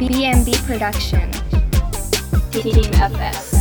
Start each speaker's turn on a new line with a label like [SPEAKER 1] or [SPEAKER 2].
[SPEAKER 1] BMB Production.
[SPEAKER 2] Team FS.